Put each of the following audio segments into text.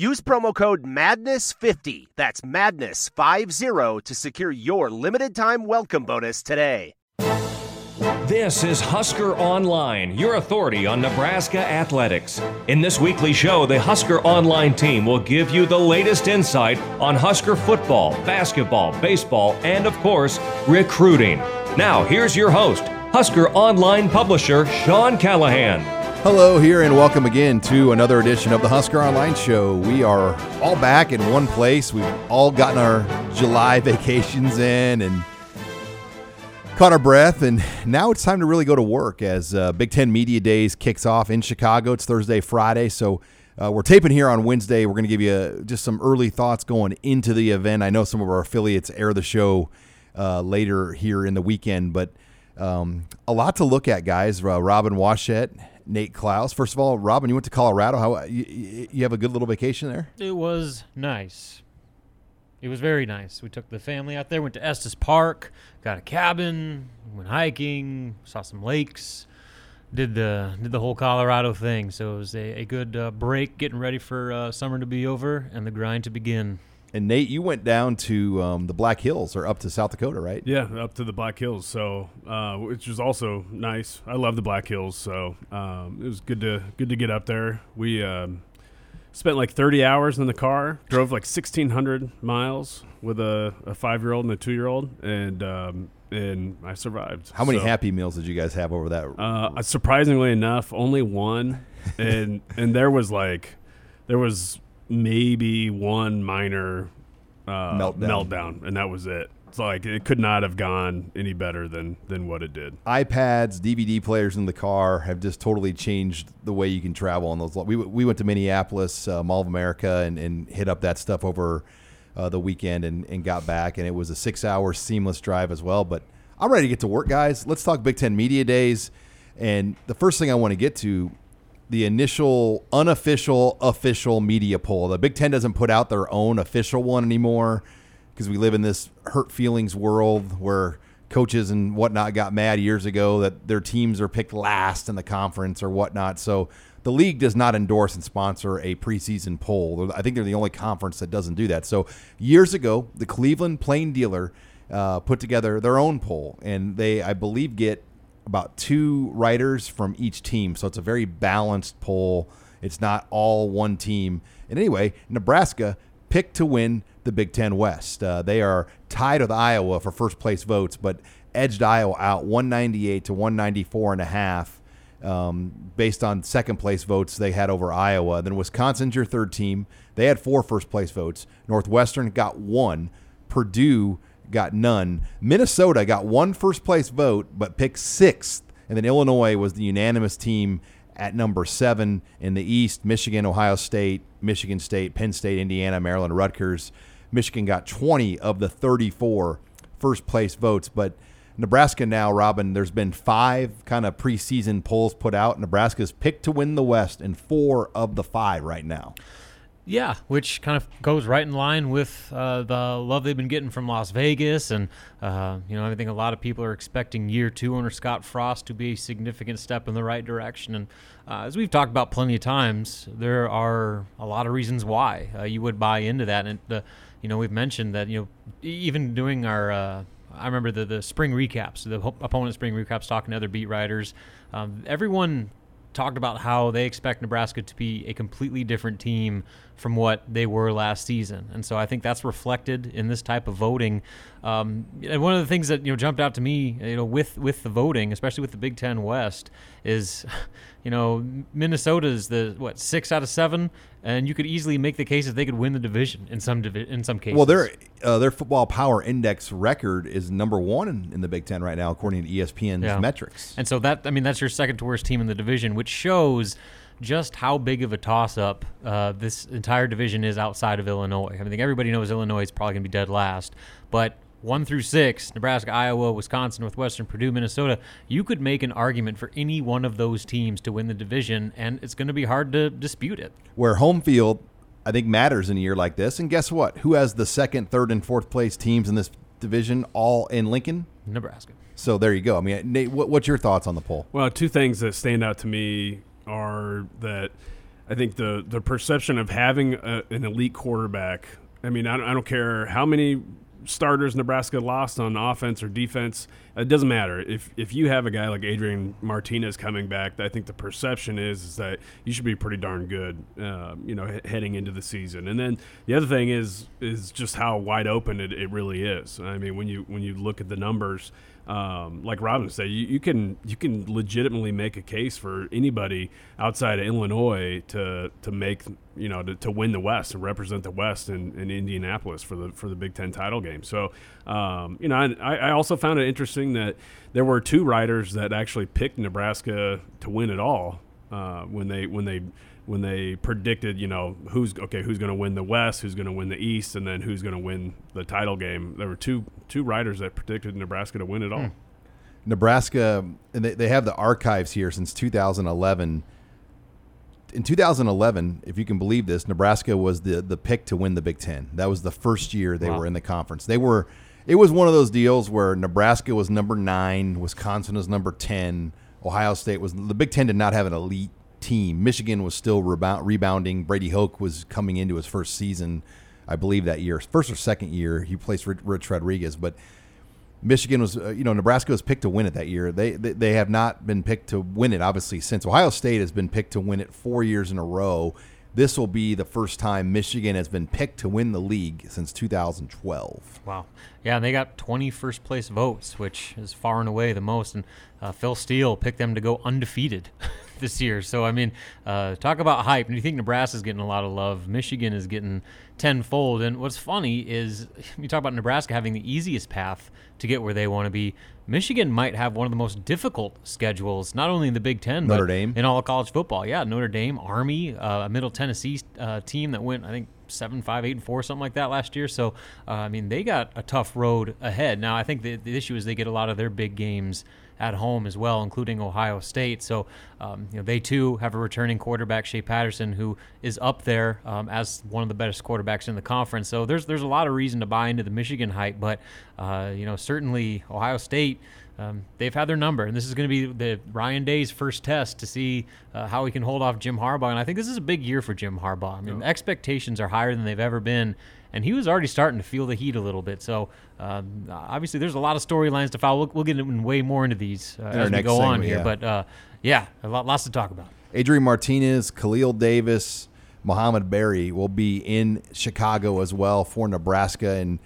Use promo code MADNESS50, that's MADNESS50, to secure your limited time welcome bonus today. This is Husker Online, your authority on Nebraska athletics. In this weekly show, the Husker Online team will give you the latest insight on Husker football, basketball, baseball, and of course, recruiting. Now, here's your host, Husker Online publisher Sean Callahan. Hello, here, and welcome again to another edition of the Husker Online Show. We are all back in one place. We've all gotten our July vacations in and caught our breath, and now it's time to really go to work as uh, Big Ten Media Days kicks off in Chicago. It's Thursday, Friday, so uh, we're taping here on Wednesday. We're going to give you uh, just some early thoughts going into the event. I know some of our affiliates air the show uh, later here in the weekend, but um, a lot to look at, guys. Uh, Robin Washut, Nate Clouse. First of all, Robin, you went to Colorado. How you, you have a good little vacation there? It was nice. It was very nice. We took the family out there, went to Estes Park, got a cabin, went hiking, saw some lakes, did the did the whole Colorado thing. So it was a, a good uh, break, getting ready for uh, summer to be over and the grind to begin. And Nate, you went down to um, the Black Hills or up to South Dakota, right? Yeah, up to the Black Hills. So, uh, which was also nice. I love the Black Hills, so um, it was good to good to get up there. We um, spent like 30 hours in the car, drove like 1,600 miles with a, a five year old and a two year old, and um, and I survived. How many So, Happy Meals did you guys have over that? Uh, surprisingly enough, only one, and and there was like there was maybe one minor uh, Meltdown. meltdown, and that was it. It's like it could not have gone any better than than what it did. iPads, DVD players in the car have just totally changed the way you can travel on those. We, we went to Minneapolis, uh, Mall of America, and, and hit up that stuff over uh, the weekend and, and got back. And it was a six hour seamless drive as well. But I'm ready to get to work, guys. Let's talk Big Ten Media Days. And the first thing I want to get to the initial unofficial official media poll. The Big Ten doesn't put out their own official one anymore because we live in this hurt feelings world where coaches and whatnot got mad years ago that their teams are picked last in the conference or whatnot. So the league does not endorse and sponsor a preseason poll. I think they're the only conference that doesn't do that. So years ago, the Cleveland Plain Dealer uh, put together their own poll, and they, I believe, get about two writers from each team. So it's a very balanced poll. It's not all one team. And anyway, Nebraska picked to win the Big Ten West. Uh, they are tied with Iowa for first place votes, but edged Iowa out 198 to 194 and a half. Um, based on second place votes they had over Iowa. Then Wisconsin's your third team. They had four first place votes. Northwestern got one. Purdue got none. Minnesota got one first place vote, but picked sixth. And then Illinois was the unanimous team at number seven in the East. Michigan, Ohio State, Michigan State, Penn State, Indiana, Maryland, Rutgers. Michigan got 20 of the 34 first place votes, but Nebraska now, Robin, there's been five kind of preseason polls put out. Nebraska's picked to win the West in four of the five right now. Yeah, which kind of goes right in line with uh, the love they've been getting from Las Vegas, and uh, you know I think a lot of people are expecting year two under Scott Frost to be a significant step in the right direction. And uh, as we've talked about plenty of times, there are a lot of reasons why uh, you would buy into that. And the, you know we've mentioned that you know even doing our uh, I remember the the spring recaps, the op- opponent spring recaps, talking to other beat writers. Um, everyone talked about how they expect Nebraska to be a completely different team from what they were last season, and so I think that's reflected in this type of voting. Um, and one of the things that you know jumped out to me, you know, with with the voting, especially with the Big Ten West, is you know, Minnesota's the what six out of seven, and you could easily make the case that they could win the division in some divi- in some cases. Well, their uh, their football power index record is number one in, in the Big Ten right now, according to ESPN's Yeah. metrics. And so that I mean that's your second to worst team in the division, which shows just how big of a toss up uh, this entire division is outside of Illinois. I think everybody knows Illinois is probably going to be dead last, but one through six, Nebraska, Iowa, Wisconsin, Northwestern, Purdue, Minnesota, you could make an argument for any one of those teams to win the division, and it's going to be hard to dispute it. Where home field, I think, matters in a year like this. And guess what? Who has the second, third, and fourth place teams in this division all in Lincoln? Nebraska. So there you go. I mean, Nate, what, what's your thoughts on the poll? Well, two things that stand out to me are that I think the the perception of having a, an elite quarterback. I mean, I don't, I don't care how many starters Nebraska lost on offense or defense. It doesn't matter if if you have a guy like Adrian Martinez coming back. I think the perception is, is that you should be pretty darn good, uh, you know, he- heading into the season. And then the other thing is is just how wide open it, it really is. I mean, when you when you look at the numbers um, like Robin said, you, you can you can legitimately make a case for anybody outside of Illinois to to make you know to, to win the West and represent the West in, in Indianapolis for the for the Big Ten title game. So um, you know, I, I also found it interesting that there were two writers that actually picked Nebraska to win it all uh, when they when they when they predicted, you know, who's okay, who's going to win the West, who's going to win the East, and then who's going to win the title game. There were two two writers that predicted Nebraska to win it all. Hmm. Nebraska, and they, they have the archives here since 2011. In 2011, if you can believe this, Nebraska was the the pick to win the Big Ten. That was the first year they Wow. were in the conference. They were. It was one of those deals where Nebraska was number nine, Wisconsin was number ten, Ohio State was the Big Ten did not have an elite team. Michigan was still rebound, rebounding. Brady Hoke was coming into his first season, I believe that year, first or second year. He placed Rich, Rodriguez, but Michigan was, uh, you know, Nebraska was picked to win it that year. They, they they have not been picked to win it, obviously, since Ohio State has been picked to win it four years in a row. This will be the first time Michigan has been picked to win the league since 2012. Wow. Yeah, and they got 20 first place votes, which is far and away the most. And uh, Phil Steele picked them to go undefeated this year. So, I mean, uh, talk about hype. And you think Nebraska's getting a lot of love. Michigan is getting tenfold. And what's funny is you talk about Nebraska having the easiest path to get where they want to be. Michigan might have one of the most difficult schedules, not only in the Big Ten, Notre but Dame. in all of college football. Yeah, Notre Dame, Army, uh, a Middle Tennessee uh, team that went, I think, seven, five, eight, and four, something like that last year. So, uh, I mean, they got a tough road ahead. Now, I think the, the issue is they get a lot of their big games at home as well, including Ohio State. So, um, you know, they too have a returning quarterback, Shea Patterson, who is up there um, as one of the best quarterbacks in the conference. So, there's there's a lot of reason to buy into the Michigan hype, but uh, you know, certainly Ohio State um, they've had their number, and this is going to be the Ryan Day's first test to see uh, how he can hold off Jim Harbaugh. And I think this is a big year for Jim Harbaugh. I mean, the expectations are higher than they've ever been, and he was already starting to feel the heat a little bit. So um, obviously, there's a lot of storylines to follow. We'll, we'll get in way more into these uh, as we go on here, yeah. but uh, yeah, a lot, lots to talk about. Adrian Martinez, Khalil Davis, Mohamed Barry will be in Chicago as well for Nebraska. And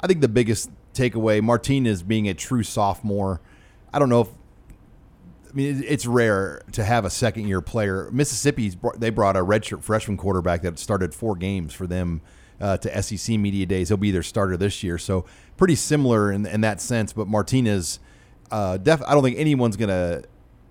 I think the biggest takeaway, Martinez being a true sophomore. I don't know if I mean, it's rare to have a second year player. Mississippi's they brought a redshirt freshman quarterback that started four games for them uh, to SEC media days. He'll be their starter this year, so pretty similar in, in that sense. But Martinez, uh, def- I don't think anyone's gonna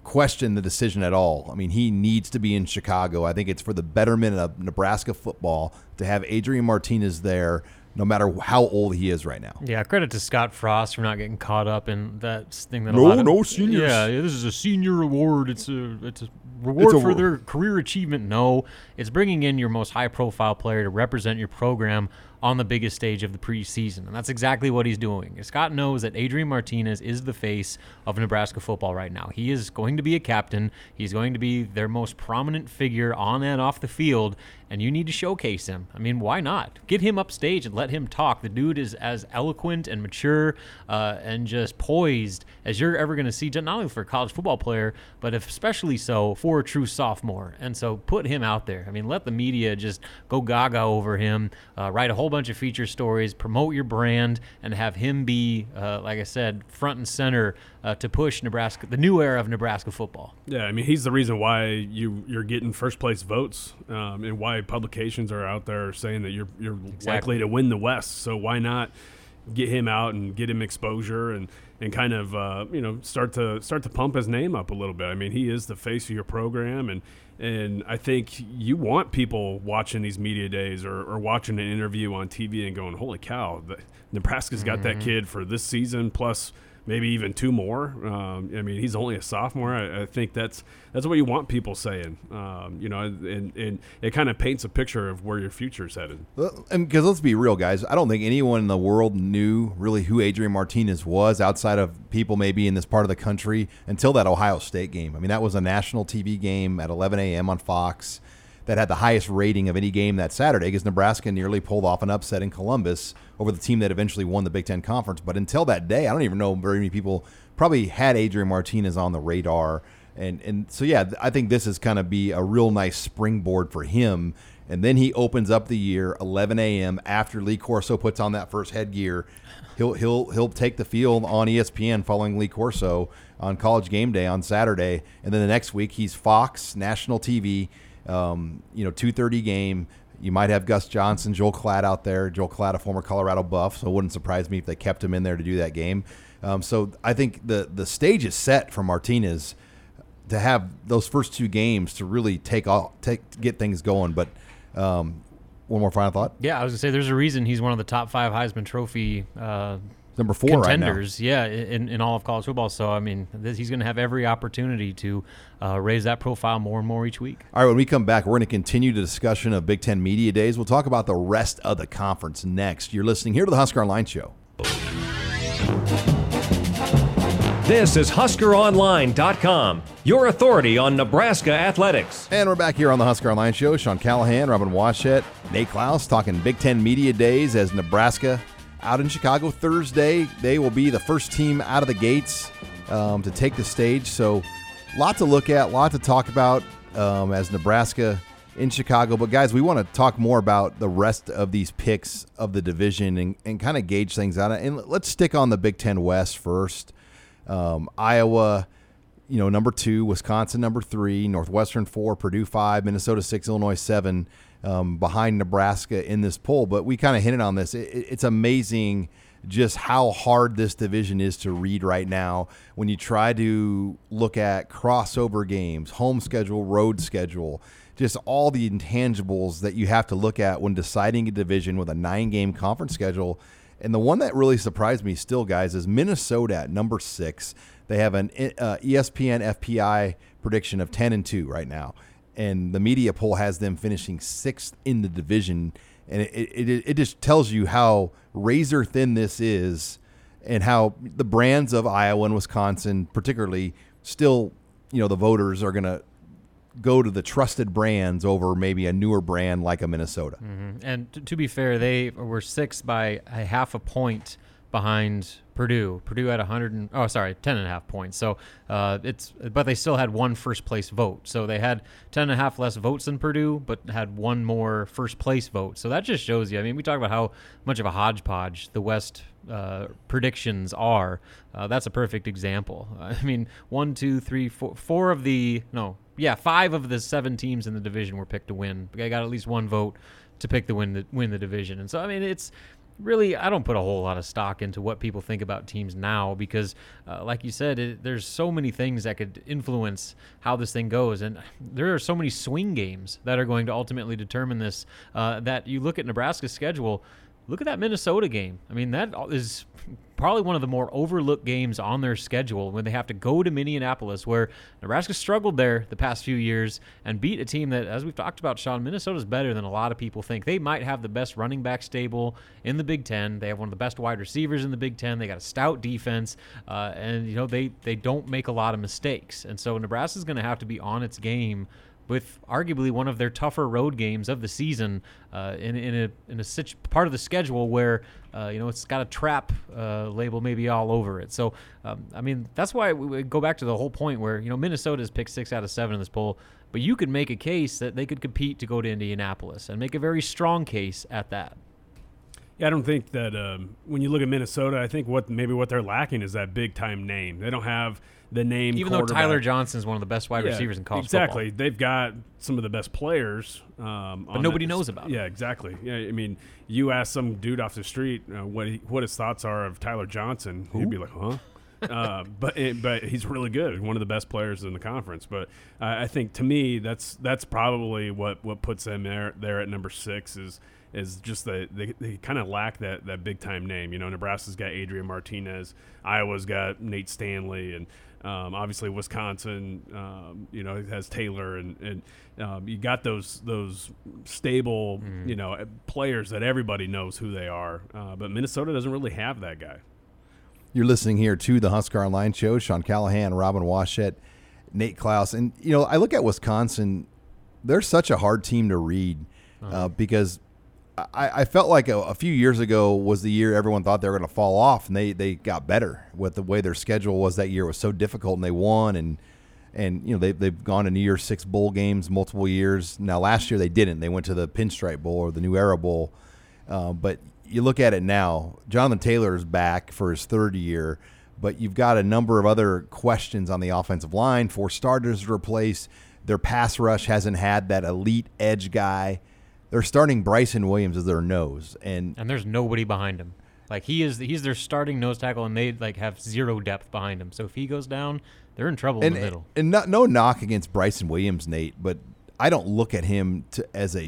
question the decision at all. I mean, he needs to be in Chicago. I think it's for the betterment of Nebraska football to have Adrian Martinez there, no matter how old he is right now. Yeah, credit to Scott Frost for not getting caught up in that thing that No, a lot of, no seniors. Yeah, yeah, this is a senior award. It's a it's a reward for their career achievement. No, it's bringing in your most high profile player to represent your program on the biggest stage of the preseason, and that's exactly what he's doing. Scott knows that Adrian Martinez is the face of Nebraska football right now. He is going to be a captain. He's going to be their most prominent figure on and off the field, and you need to showcase him. I mean, why not? Get him up stage and let him talk. The dude is as eloquent and mature uh, and just poised as you're ever going to see, not only for a college football player, but especially so for a true sophomore. And so put him out there. I mean, let the media just go gaga over him, uh, write a whole whole bunch of feature stories, promote your brand, and have him be, uh, like I said, front and center uh, to push Nebraska, the new era of Nebraska football. Yeah, I mean, he's the reason why you you're getting first place votes, um, and why publications are out there saying that you're you're Exactly. likely to win the West. So why not get him out and get him exposure and and kind of uh, you know start to start to pump his name up a little bit. I mean, he is the face of your program, and and I think you want people watching these media days or, or watching an interview on TV and going, "Holy cow, the, Nebraska's got that mm-hmm. kid for this season plus." Maybe even two more. Um, I mean, he's only a sophomore. I, I think that's that's what you want people saying. Um, you know, and, and it kind of paints a picture of where your future is headed. Because let's be real, guys. I don't think anyone in the world knew really who Adrian Martinez was outside of people maybe in this part of the country until that Ohio State game. I mean, that was a national TV game at 11 a.m. on Fox that had the highest rating of any game that Saturday because Nebraska nearly pulled off an upset in Columbus over the team that eventually won the Big Ten Conference. But until that day, I don't even know very many people probably had Adrian Martinez on the radar. And, and so, yeah, I think this is kind of be a real nice springboard for him. And then he opens up the year 11 a.m. after Lee Corso puts on that first headgear. He'll he'll he'll take the field on ESPN following Lee Corso on College Game Day on Saturday, and then the next week he's Fox national TV. Um, you know, 2:30 game. You might have Gus Johnson, Joel Klatt out there. Joel Klatt, a former Colorado Buff, so it wouldn't surprise me if they kept him in there to do that game. Um, so I think the the stage is set for Martinez to have those first two games to really take off, take get things going. But um, one more final thought. Yeah, I was gonna say there's a reason he's one of the top five Heisman Trophy uh, Number four right now. contenders. yeah, in, in all of college football. So I mean, this, he's going to have every opportunity to uh, raise that profile more and more each week. All right, when we come back, we're going to continue the discussion of Big Ten Media Days. We'll talk about the rest of the conference next. You're listening here to the Husker Online Show. This is HuskerOnline.com, your authority on Nebraska athletics. And we're back here on the Husker Online Show. Sean Callahan, Robin Washut, Nate Clouse talking Big Ten Media Days as Nebraska out in Chicago Thursday. They will be the first team out of the gates um, to take the stage. So, lot to look at, lot to talk about um, as Nebraska in Chicago. But, guys, we want to talk more about the rest of these picks of the division and, and kind of gauge things out. And let's stick on the Big Ten West first. Um, Iowa you know, number two, Wisconsin number three, Northwestern four, Purdue five, Minnesota six, Illinois seven, um, behind Nebraska in this poll. But we kind of hinted on this. It, it's amazing just how hard this division is to read right now when you try to look at crossover games, home schedule, road schedule, just all the intangibles that you have to look at when deciding a division with a nine game conference schedule. And the one that really surprised me still, guys, is Minnesota at number six. They have an uh, ESPN FPI prediction of 10 and 2 right now. And the media poll has them finishing sixth in the division. And it, it, it just tells you how razor thin this is and how the brands of Iowa and Wisconsin, particularly, still, you know, the voters are going to go to the trusted brands over maybe a newer brand like a Minnesota. Mm-hmm. And t- to be fair, they were six by a half a point behind Purdue. Purdue had 100 and, oh sorry, 10 and a half points. So uh, it's but they still had one first place vote. So they had 10 and a half less votes than Purdue, but had one more first place vote. So that just shows you. I mean, we talk about how much of a hodgepodge the West uh, predictions are. Uh, that's a perfect example. I mean, one, two, three, four, four of the no, yeah, five of the seven teams in the division were picked to win. They got at least one vote to pick the win the win the division. And so I mean, it's really I don't put a whole lot of stock into what people think about teams now because, uh, like you said, it, there's so many things that could influence how this thing goes, and there are so many swing games that are going to ultimately determine this. Uh, that you look at Nebraska's schedule. Look at that Minnesota game. I mean, that is probably one of the more overlooked games on their schedule when they have to go to Minneapolis, where Nebraska struggled there the past few years and beat a team that, as we've talked about, Sean, Minnesota's better than a lot of people think. They might have the best running back stable in the Big Ten. They have one of the best wide receivers in the Big Ten. They got a stout defense, uh, and you know they they don't make a lot of mistakes. And so Nebraska's going to have to be on its game with arguably one of their tougher road games of the season uh, in, in a in a situ- part of the schedule where uh, you know it's got a trap uh, label maybe all over it. So um, I mean that's why we, go back to the whole point where you know Minnesota's picked six out of seven in this poll, but you could make a case that they could compete to go to Indianapolis and make a very strong case at that. Yeah, I don't think that um, when you look at Minnesota, I think what maybe what they're lacking is that big time name. They don't have the name. Even though Tyler Johnson is one of the best wide Yeah, receivers in college exactly. football. They've got some of the best players, um, but nobody knows about Yeah, exactly. Yeah, I mean, you ask some dude off the street uh, what he, what his thoughts are of Tyler Johnson, he'd be like, "Huh." uh, but but he's really good, one of the best players in the conference. But I I think to me that's that's probably what, what puts them there there at number six is is just that they, they kind of lack that that big time name. You know, Nebraska's got Adrian Martinez, Iowa's got Nate Stanley, and um, obviously Wisconsin, um, you know, has Taylor, and and um, you got those those stable, you know, players that everybody knows who they are. Uh, but Minnesota doesn't really have that guy. You're listening here to the Husker Online Show. Sean Callahan, Robin Washut, Nate Clouse, and you know I look at Wisconsin. They're such a hard team to read uh, because I, I felt like a, a few years ago was the year everyone thought they were going to fall off, and they they got better with the way their schedule was that year. Was so difficult, and they won, and and you know they they've gone to New Year's Six bowl games multiple years. Now last year they didn't. They went to the Pinstripe Bowl or the New Era Bowl. Uh, but you look at it now, Jonathan Taylor is back for his third year, but you've got a number of other questions on the offensive line. Four starters to replace. Their pass rush hasn't had that elite edge guy. They're starting Bryson Williams as their nose, and and there's nobody behind him. Like he is, he's their starting nose tackle, and they like have zero depth behind him. So if he goes down, they're in trouble and, in the middle. and not, no knock against Bryson Williams, Nate, but I don't look at him to, as a,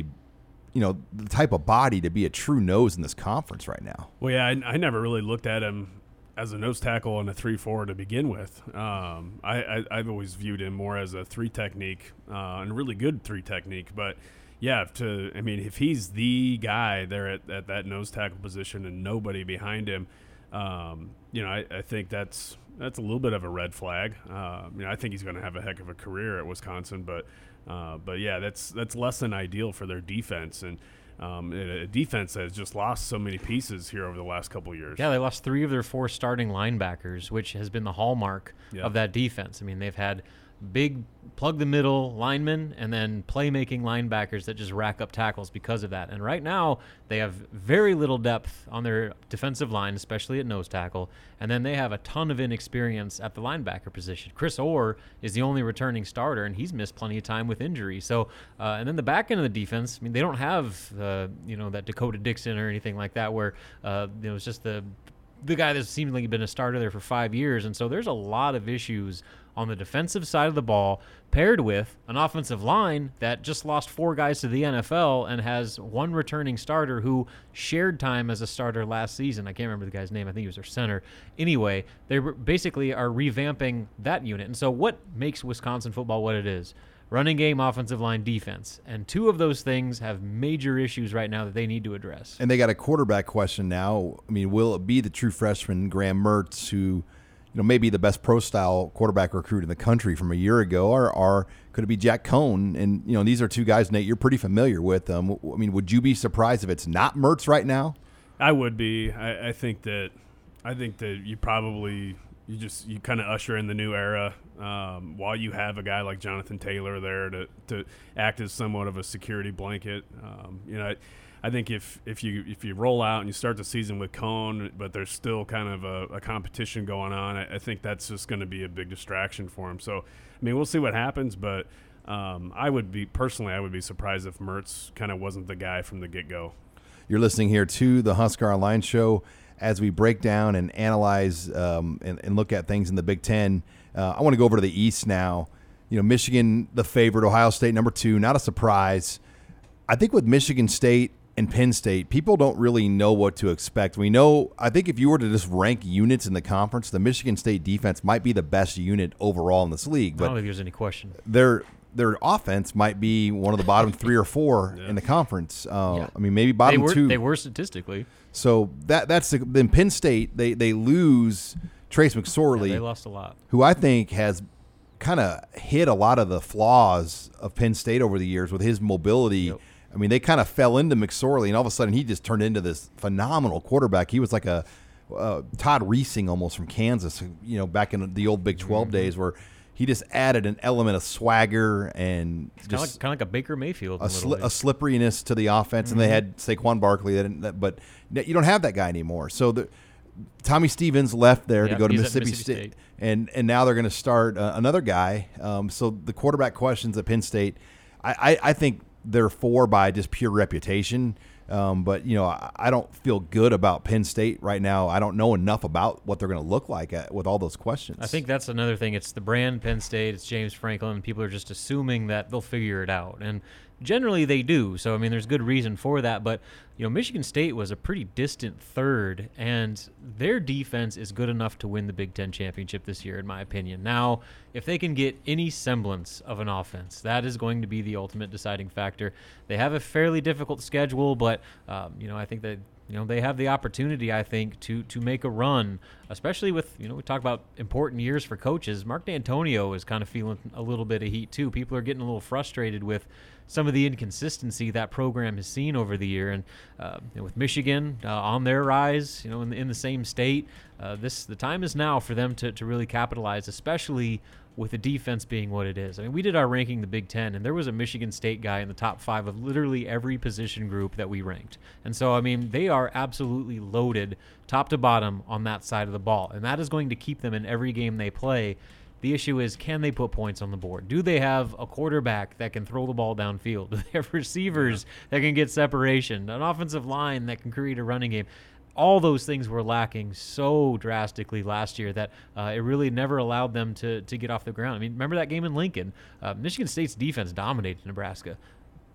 you know, the type of body to be a true nose in this conference right now. Well, yeah, I, I never really looked at him as a nose tackle and a three four to begin with. Um, I, I I've always viewed him more as a three technique uh, and a really good three technique. But yeah, to I mean, if he's the guy there at, at that nose tackle position and nobody behind him, um, you know, I, I think that's that's a little bit of a red flag. Uh, you know, I think he's going to have a heck of a career at Wisconsin, but uh, but yeah, that's that's less than ideal for their defense and. Um, a defense that has just lost so many pieces here over the last couple of years. Yeah, they lost three of their four starting linebackers, which has been the hallmark Yeah. of that defense. I mean, they've had big plug the middle linemen and then playmaking linebackers that just rack up tackles because of that. And right now, they have very little depth on their defensive line, especially at nose tackle. And then they have a ton of inexperience at the linebacker position. Chris Orr is the only returning starter, and he's missed plenty of time with injury. So, uh, and then the back end of the defense, I mean, they don't have, uh, you know, that D'Cota Dixon or anything like that, where uh, you know, it's just the the guy that's seemingly been a starter there for five years. And so there's a lot of issues on the defensive side of the ball, paired with an offensive line that just lost four guys to the NFL and has one returning starter who shared time as a starter last season. I can't remember the guy's name. I think he was their center. Anyway, they basically are revamping that unit. And so what makes Wisconsin football what it is? Running game, offensive line, defense. And two of those things have major issues right now that they need to address. And they got a quarterback question now. I mean, will it be the true freshman Graham Mertz, who, you know, may be the best pro style quarterback recruit in the country from a year ago, or, or could it be Jack Coan? And you know, these are two guys, Nate, you're pretty familiar with them. I mean, would you be surprised if it's not Mertz right now? I would be. I, I think that I think that you probably you just you kind of usher in the new era um, while you have a guy like Jonathan Taylor there to, to act as somewhat of a security blanket. Um, you know, I, I think if if you if you roll out and you start the season with Coan, but there's still kind of a, a competition going on, I, I think that's just going to be a big distraction for him. So, I mean, we'll see what happens, but. Um, I would be personally, I would be surprised if Mertz kind of wasn't the guy from the get go. You're listening here to the Husker Online Show as we break down and analyze um, and, and look at things in the Big Ten. Uh, I want to go over to the East now. You know, Michigan, the favorite, Ohio State, number two, not a surprise. I think with Michigan State and Penn State, people don't really know what to expect. We know, I think if you were to just rank units in the conference, the Michigan State defense might be the best unit overall in this league. I But don't think there's any question. their their offense might be one of the bottom three or four in the conference. Uh, Yeah. I mean, maybe They bottom were, two. they were statistically. So that that's the, then Penn State they they lose Trace Yeah, McSorley, they lost a lot. who I think has kind of hit a lot of the flaws of Penn State over the years with his mobility. I mean, they kind of fell into McSorley, and all of a sudden he just turned into this phenomenal quarterback. He was like a uh, Todd Reesing almost from Kansas, you know, back in the old Big 12 days where he just added an element of swagger and Kind of just like, kind of like a Baker Mayfield. a, sli- a slipperiness to the offense, and they had Saquon Barkley, that, that, but you don't have that guy anymore. So the Tommy Stevens left there to go to Mississippi, Mississippi State, State. and and now they're going to start uh, another guy. Um, so the quarterback questions at Penn State, I, I, I think they're four by just pure reputation. Um, but you know, I, I don't feel good about Penn State right now. I don't know enough about what they're going to look like at, with all those questions. I think that's another thing. It's the brand Penn State. It's James Franklin. People are just assuming that they'll figure it out, and generally they do. So I mean, there's good reason for that. But you know, Michigan State was a pretty distant third, and their defense is good enough to win the Big Ten championship this year, in my opinion. Now, if they can get any semblance of an offense, that is going to be the ultimate deciding factor. They have a fairly difficult schedule, but um, you know, I think that you know they have the opportunity i think to to make a run especially with you know we talk about important years for coaches. Mark Dantonio is kind of feeling a little bit of heat too. People are getting a little frustrated with some of the inconsistency that program has seen over the year. And uh, with michigan uh, on their rise you know in the, in the same state uh, this the time is now for them to, to really capitalize especially with the defense being what it is. I mean, we did our ranking the Big Ten, and there was a Michigan State guy in the top five of literally every position group that we ranked. And so, I mean, they are absolutely loaded top to bottom on that side of the ball, and that is going to keep them in every game they play. The issue is, can they put points on the board? Do they have a quarterback that can throw the ball downfield? Do they have receivers that can get separation? An offensive line that can create a running game? All those things were lacking so drastically last year that uh, it really never allowed them to to get off the ground. I mean, remember that game in Lincoln? Uh, Michigan State's defense dominated Nebraska,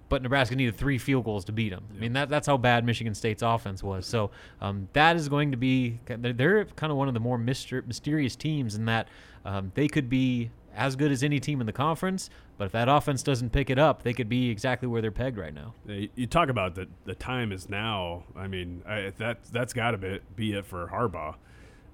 but Nebraska needed three field goals to beat them. I mean, that that's how bad Michigan State's offense was. So um, that is going to be they're, they're kind of one of the more myster- mysterious teams in that um, they could be as good as any team in the conference, but if that offense doesn't pick it up, they could be exactly where they're pegged right now. You you talk about the the time is now. I mean, I, that that's got to be, be it for Harbaugh.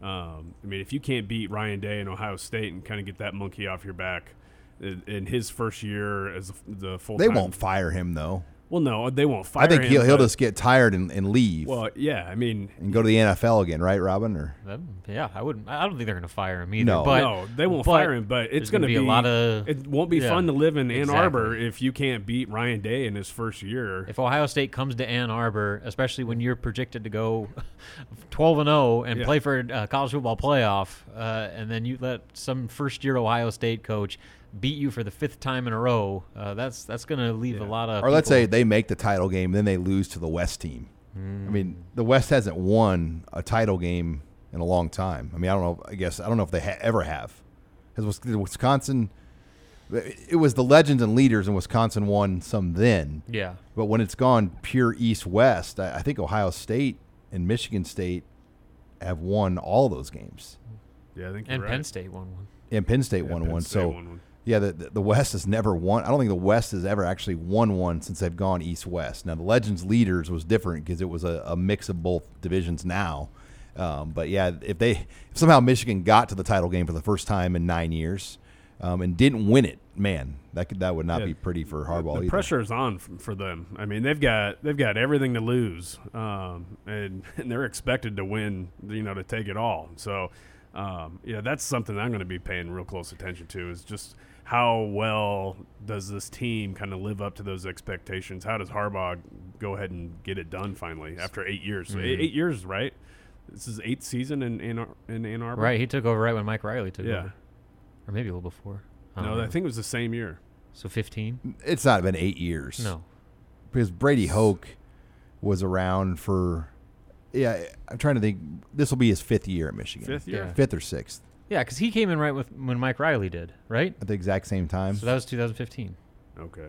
Um, I mean, if you can't beat Ryan Day in Ohio State and kind of get that monkey off your back in, in his first year as the full, they won't fire him though. Well, no, they won't fire. Him. I think him, he'll he'll but- just get tired and, and leave Well, yeah. I mean, and go to the NFL again, right, Robin? Or yeah, I wouldn't. I don't think they're going to fire him either. No. but, no, they won't but fire him. But it's there's going to be, a lot of. It won't be yeah, fun to live in Ann exactly. Arbor if you can't beat Ryan Day in his first year. If Ohio State comes to Ann Arbor, especially when you're projected to go 12 and 0 and Yeah. play for a college football playoff, uh, and then you let some first-year Ohio State coach beat you for the fifth time in a row, uh, that's that's going to leave a lot of. or let's say they make the title game, then they lose to the West team. I mean, the West hasn't won a title game in a long time. I mean, I don't know. I guess I don't know if they ha- ever have. Because Wisconsin, it was the legends and leaders, and Wisconsin won some then. yeah, But when it's gone pure East West, I, I think Ohio State and Michigan State have won all those games, yeah, I think you're and right. Penn State won one. and Penn State Yeah, won Penn one. State so won one. Yeah, the, the West has never won. I don't think the West has ever actually won one since they've gone East West. Now the Legends leaders was different because it was a, a mix of both divisions now. Um, but yeah, if they if somehow Michigan got to the title game for the first time in nine years um, and didn't win it, man, that could that would not Yeah, be pretty for Harbaugh. the either. pressure is on for them. I mean, they've got they've got everything to lose, um, and, and they're expected to win. You know, to take it all. So, um, yeah, that's something I'm going to be paying real close attention to. Is just how well does this team kind of live up to those expectations? How does Harbaugh go ahead and get it done finally after eight years? So eight, mm-hmm. eight years, right? This is eighth season in in, Ar- in Ann Arbor. Right, he took over right when Mike Riley took Yeah. over, or maybe a little before. I No, don't I think it was the same year. so. 15? It's not been eight years. No, because Brady Hoke was around for. Yeah, I'm trying to think. This will be his fifth year at Michigan. Fifth year. Yeah. fifth or sixth yeah, because he came in right with when Mike Riley did, right? at the exact same time. So that was 2015. Okay.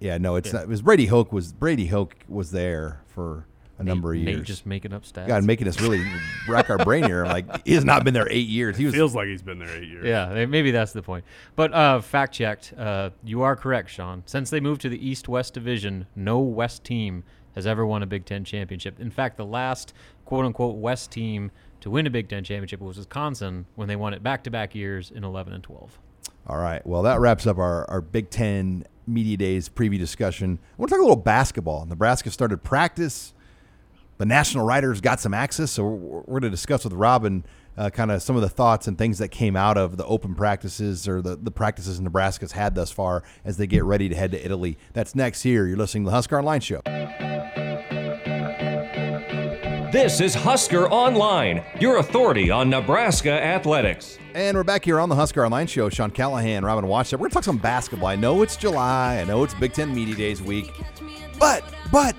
yeah, no, it's Yeah. not. It was Brady Hoke was Brady Hoke was there for a number of years. Nate just making up stats. God, making us really rack our brain here. I'm like, he has not been there eight years. He was Feels like he's been there eight years. Yeah, maybe that's the point. But uh, fact checked, uh, you are correct, Sean. Since they moved to the East West division, no West team has ever won a Big Ten championship. In fact, the last quote unquote West team to win a Big Ten championship was Wisconsin when they won it back to back years in 11 and 12. All right. Well, that wraps up our, our Big Ten Media Days preview discussion. I want to talk a little basketball. Nebraska started practice. The national writers got some access, so we're, we're going to discuss with Robin uh, kind of some of the thoughts and things that came out of the open practices or the, the practices Nebraska's had thus far as they get ready to head to Italy. That's next here. You're listening to the Husker Online Show. This is Husker Online, your authority on Nebraska athletics. And we're back here on the Husker Online Show. Sean Callahan, Robin Washut. We're going to talk some basketball. I know it's July. I know it's Big Ten Media Days week. But, but,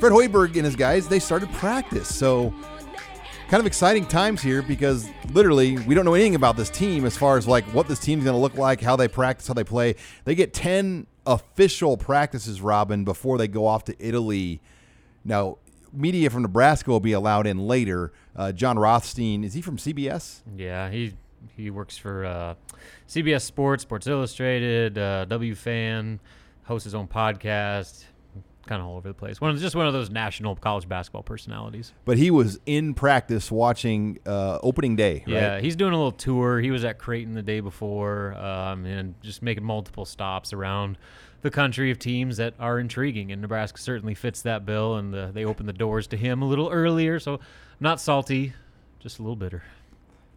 Fred Hoiberg and his guys, they started practice. So, kind of exciting times here because literally we don't know anything about this team as far as like what this team's going to look like, how they practice, how they play. They get 10 official practices, Robin, before they go off to Italy. Now, media from Nebraska will be allowed in later. Uh, Jon Rothstein, is he from CBS? Yeah, he he works for uh, CBS Sports, Sports Illustrated, uh, WFAN, hosts his own podcast. Kind of all over the place. One of, just one of those national college basketball personalities. But he was in practice watching uh, opening day. Yeah, right? he's doing a little tour. He was at Creighton the day before, um, and just making multiple stops around the country of teams that are intriguing. And Nebraska certainly fits that bill, and the, they opened the doors to him a little earlier. So, not salty, just a little bitter.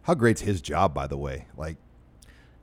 How great's his job, by the way? Like,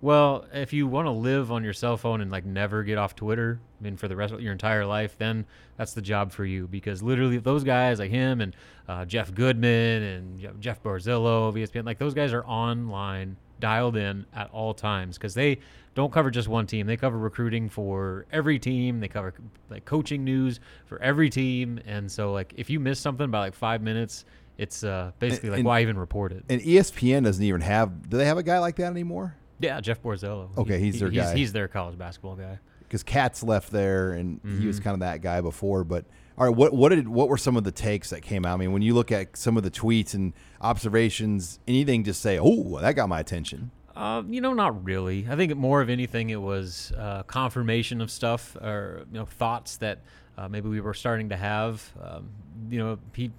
well, if you want to live on your cell phone and like never get off Twitter, I mean, for the rest of your entire life, then that's the job for you because literally those guys like him and uh, Jeff Goodman and Jeff Borzello of ESPN, like those guys are online, dialed in at all times because they don't cover just one team. They cover recruiting for every team. They cover like coaching news for every team. And so, like, if you miss something by like five minutes, it's uh, basically And- like and- why even report it? and ESPN doesn't even have. Do they have a guy like that anymore? Yeah, Jeff Borzello. Okay, he's their he's, guy. He's their college basketball guy. Because Katz left there, and he Mm-hmm. was kind of that guy before. But all right, what what did what were some of the takes that came out? I mean, when you look at some of the tweets and observations, anything just say, "Oh, that got my attention." Uh, you know, not really. I think more of anything, it was uh, confirmation of stuff or you know thoughts that uh, maybe we were starting to have. Um, you know, he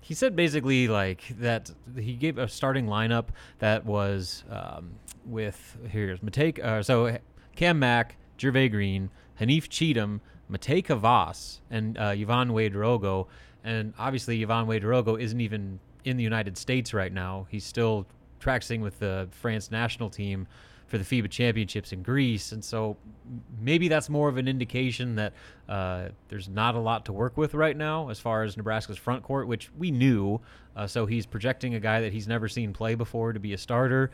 he said basically like that he gave a starting lineup that was um, with here's Matej, uh, so Cam Mack, Jervay Green, Haanif Cheatham, Matej Kavas, and uh, Yvan Ouedraogo. And obviously, Yvan Ouedraogo isn't even in the United States right now. He's still practicing with the France national team for the FIBA championships in Greece. And so maybe that's more of an indication that uh, there's not a lot to work with right now as far as Nebraska's front court, which we knew. Uh, so he's projecting a guy that he's never seen play before to be a starter.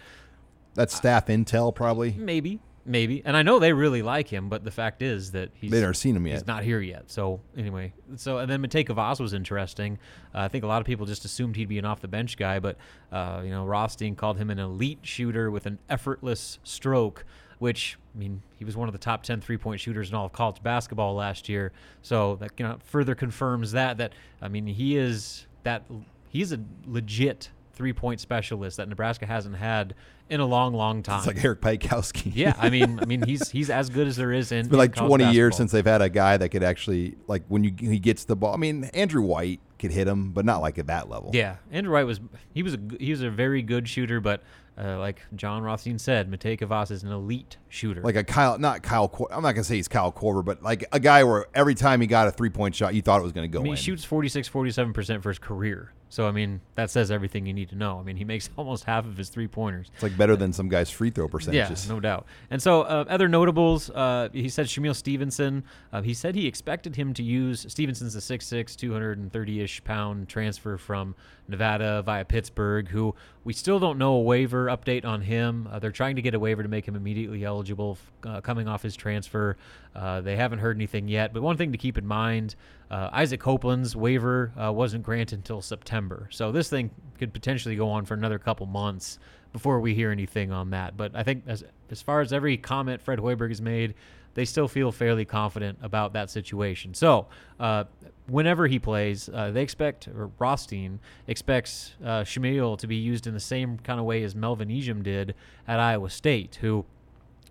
That's staff intel, probably. Maybe, maybe. And I know they really like him, but the fact is that he's They never seen him yet. He's not here yet. So anyway, so and then Matej Kavas was interesting. Uh, I think a lot of people just assumed he'd be an off the bench guy, but uh, you know Rothstein called him an elite shooter with an effortless stroke. Which I mean, he was one of the top 10 three-point shooters in all of college basketball last year. So that you know further confirms that that I mean he is that he's a legit three-point specialist that Nebraska hasn't had in a long, long time. It's like Eric Piatkowski. yeah, I mean, I mean, he's he's as good as there is in. It's been like 20 years since they've had a guy that could actually like when you he gets the ball. I mean, Andrew White could hit him, but not like at that level. Yeah, Andrew White was he was a he was a very good shooter, but uh, like Jon Rothstein said, Matej Kavas is an elite shooter. Like a Kyle, not Kyle. Cor- I'm not gonna say he's Kyle Korver, but like a guy where every time he got a three point shot, you thought it was gonna go I mean, in. he shoots 46, 47 percent for his career. So I mean, that says everything you need to know. I mean, he makes almost half of his three pointers. It's like better than some guys' free throw percentages. Yeah, no doubt. And so, uh, other notables, uh, he said Shamiel Stevenson. Uh, he said he expected him to use Stevenson's a 6'6", 230 ish pound transfer from Nevada via Pittsburgh, who we still don't know a waiver update on him. Uh, they're trying to get a waiver to make him immediately eligible uh, coming off his transfer. Uh, they haven't heard anything yet. But one thing to keep in mind uh, Isaac Copeland's waiver uh, wasn't granted until September. So this thing could potentially go on for another couple months before we hear anything on that. But I think as as far as every comment Fred Hoiberg has made, they still feel fairly confident about that situation. So uh, whenever he plays, uh, they expect or Rothstein expects uh, Shamiel to be used in the same kind of way as Melvin Ejim did at Iowa State, who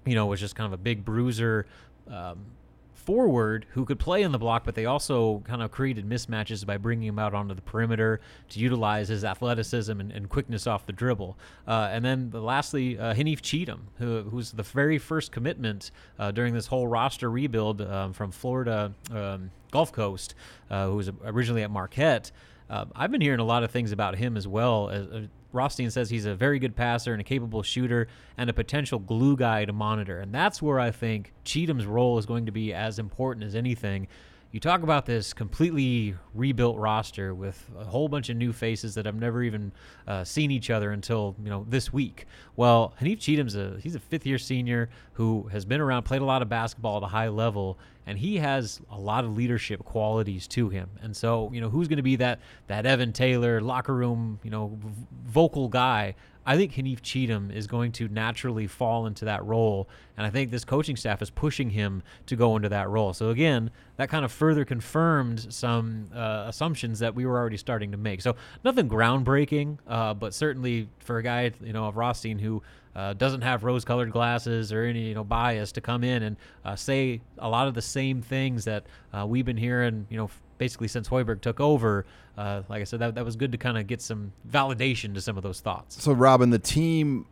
you know was just kind of a big bruiser. Um, forward who could play in the block, but they also kind of created mismatches by bringing him out onto the perimeter to utilize his athleticism and, and quickness off the dribble. Uh, and then the, lastly, uh, Haanif Cheatham, who, who's the very first commitment uh, during this whole roster rebuild um, from Florida um, Gulf Coast, uh, who was originally at Marquette. uh, I've been hearing a lot of things about him as well. As, uh, Rothstein says he's a very good passer and a capable shooter and a potential glue guy to monitor. And that's where I think Cheatham's role is going to be as important as anything you talk about this completely rebuilt roster with a whole bunch of new faces that have never even uh, seen each other until you know this week. Well, Haanif Cheatham's a he's a fifth year senior who has been around, played a lot of basketball at a high level, and he has a lot of leadership qualities to him. And so you know who's going to be that that Evan Taylor locker room you know v- vocal guy. I think Haanif Cheatham is going to naturally fall into that role, and I think this coaching staff is pushing him to go into that role. So again, that kind of further confirmed some uh, assumptions that we were already starting to make. So nothing groundbreaking, uh, but certainly for a guy you know of Rothstein who uh, doesn't have rose-colored glasses or any you know bias to come in and uh, say a lot of the same things that uh, we've been hearing, you know, basically since Hoiberg took over. Uh, like I said, that, that was good to kind of get some validation to some of those thoughts. So, Robin, the team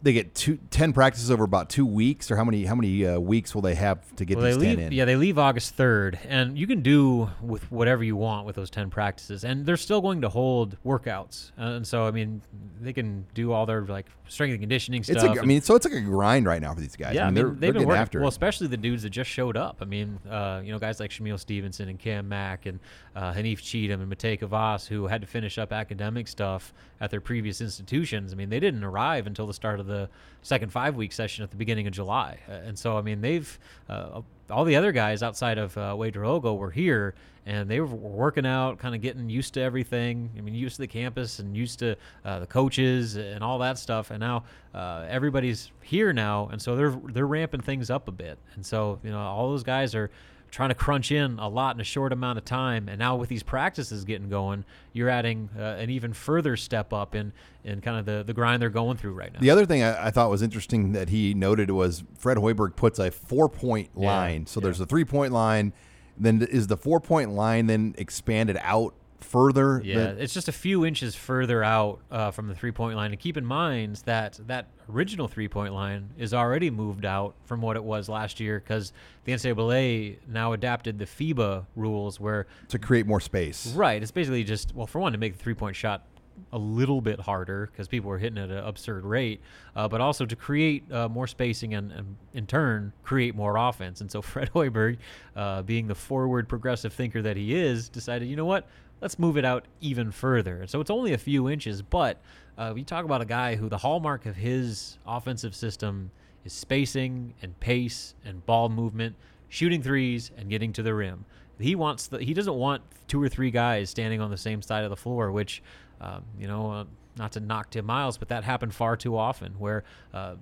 they get two, 10 practices over about two weeks, or how many how many uh, weeks will they have to get well, these they ten leave, in? Yeah, they leave August third, and you can do with whatever you want with those ten practices, and they're still going to hold workouts, uh, and so I mean they can do all their like strength and conditioning stuff. It's a, I mean, so it's like a grind right now for these guys. yeah, I mean, they're, they've they're been working. after well, especially the dudes that just showed up. I mean, uh, you know, guys like Shamiel Stevenson and Cam Mack and uh, Haanif Cheatham and Matej Kavas, who had to finish up academic stuff at their previous institutions. I mean, they didn't arrive until the start of the second five week session at the beginning of July. Uh, and so, I mean, they've uh, all the other guys outside of uh, Ouedraogo were here and they were working out, kind of getting used to everything. I mean, used to the campus and used to uh, the coaches and all that stuff. And now uh, everybody's here now, and so they're they're ramping things up a bit. And so you know, all those guys are trying to crunch in a lot in a short amount of time. And now with these practices getting going, you're adding uh, an even further step up in in kind of the the grind they're going through right now. The other thing I, I thought was interesting that he noted was Fred Hoiberg puts a four point Yeah, line. So yeah. there's a three point line. Then is the four point line then expanded out further? Yeah, than- it's just a few inches further out uh, from the three point line. And keep in mind that that original three point line is already moved out from what it was last year because the NCAA now adapted the FIBA rules where, to create more space. right, it's basically just, well, for one, to make the three point shot a little bit harder because people were hitting at an absurd rate, uh, but also to create uh, more spacing and, and in turn create more offense. And so Fred Hoiberg, uh, being the forward progressive thinker that he is, decided, you know what, let's move it out even further. So it's only a few inches, but uh, we talk about a guy who the hallmark of his offensive system is spacing and pace and ball movement, shooting threes and getting to the rim. He wants the, he doesn't want two or three guys standing on the same side of the floor, which um, you know, uh, not to knock Tim Miles, but that happened far too often where uh,